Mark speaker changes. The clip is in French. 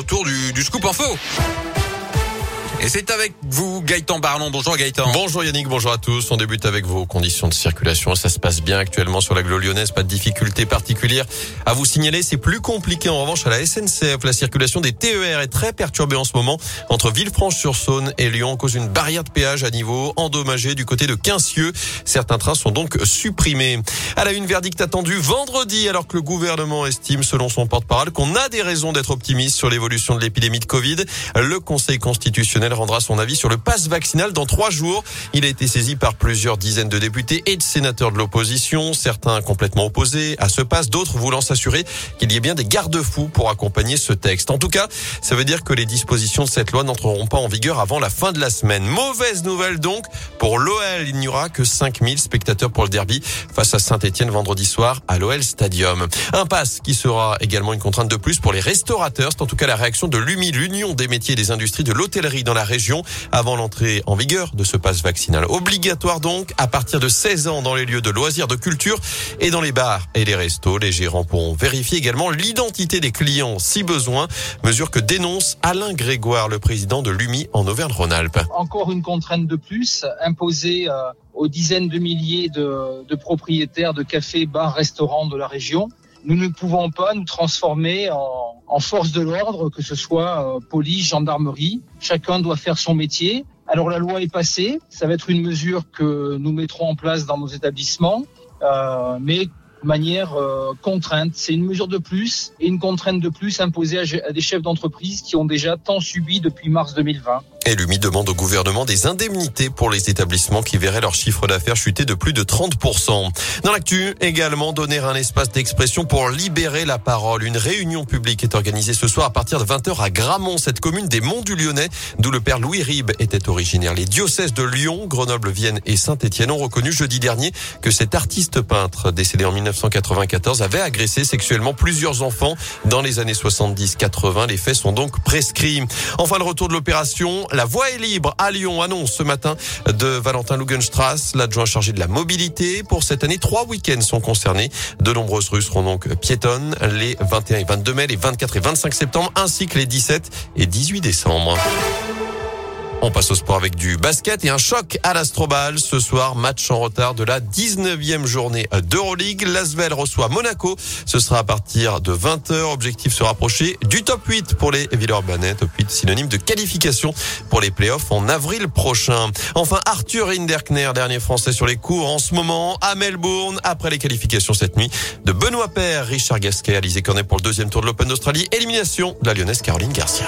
Speaker 1: autour du, du scoop info. Et c'est avec vous, Gaëtan Barlon. Bonjour Gaëtan.
Speaker 2: Bonjour Yannick, bonjour à tous. On débute avec vos conditions de circulation. Ça se passe bien actuellement sur la lyonnaise. Pas de difficultés particulières à vous signaler. C'est plus compliqué en revanche à la SNCF. La circulation des TER est très perturbée en ce moment entre Villefranche-sur-Saône et Lyon cause une barrière de péage à niveau endommagée du côté de Quincieux. Certains trains sont donc supprimés. À la une verdict attendu vendredi alors que le gouvernement estime, selon son porte-parole, qu'on a des raisons d'être optimiste sur l'évolution de l'épidémie de Covid. Le Conseil constitutionnel rendra son avis sur le passe vaccinal dans trois jours. Il a été saisi par plusieurs dizaines de députés et de sénateurs de l'opposition, certains complètement opposés à ce passe, d'autres voulant s'assurer qu'il y ait bien des garde-fous pour accompagner ce texte. En tout cas, ça veut dire que les dispositions de cette loi n'entreront pas en vigueur avant la fin de la semaine. Mauvaise nouvelle donc pour l'OL. Il n'y aura que 5000 spectateurs pour le derby face à Saint-Etienne vendredi soir à l'OL Stadium. Un passe qui sera également une contrainte de plus pour les restaurateurs. C'est en tout cas la réaction de l'UMI, l'Union des métiers et des industries de l'hôtellerie dans la région avant l'entrée en vigueur de ce passe vaccinal. Obligatoire donc à partir de 16 ans dans les lieux de loisirs, de culture et dans les bars et les restos. Les gérants pourront vérifier également l'identité des clients si besoin. Mesure que dénonce Alain Grégoire, le président de l'UMI en Auvergne-Rhône-Alpes.
Speaker 3: Encore une contrainte de plus imposée euh, aux dizaines de milliers de propriétaires de cafés, bars, restaurants de la région. Nous ne pouvons pas nous transformer en, force de l'ordre, que ce soit euh, police, gendarmerie. Chacun doit faire son métier. Alors la loi est passée, ça va être une mesure que nous mettrons en place dans nos établissements, euh, mais de manière euh, contrainte. C'est une mesure de plus et une contrainte de plus imposée à, à des chefs d'entreprise qui ont déjà tant subi depuis mars 2020.
Speaker 2: Et l'UMI demande au gouvernement des indemnités pour les établissements qui verraient leur chiffre d'affaires chuter de plus de 30%. Dans l'actu, également donner un espace d'expression pour libérer la parole. Une réunion publique est organisée ce soir à partir de 20h à Gramont, cette commune des Monts du Lyonnais, d'où le père Louis Ribes était originaire. Les diocèses de Lyon, Grenoble, Vienne et Saint-Étienne ont reconnu jeudi dernier que cet artiste peintre décédé en 1994 avait agressé sexuellement plusieurs enfants dans les années 70-80. Les faits sont donc prescrits. Enfin, le retour de l'opération la voie est libre à Lyon, annonce ce matin de Valentin Lugenstrass, l'adjoint chargé de la mobilité. Pour cette année, trois week-ends sont concernés. De nombreuses rues seront donc piétonnes les 21 et 22 mai, les 24 et 25 septembre, ainsi que les 17 et 18 décembre. On passe au sport avec du basket et un choc à l'Astrobal. Ce soir, match en retard de la 19e journée d'Euroleague. L'Asvel reçoit Monaco. Ce sera à partir de 20h. Objectif se rapprocher du top 8 pour les Villeurbanais. Top 8 synonyme de qualification pour les playoffs en avril prochain. Enfin, Arthur Hinderkner, dernier français sur les cours en ce moment à Melbourne après les qualifications cette nuit de Benoît Père, Richard Gasquet, Alizé Cornet pour le deuxième tour de l'Open d'Australie. Élimination de la lyonnaise Caroline Garcia.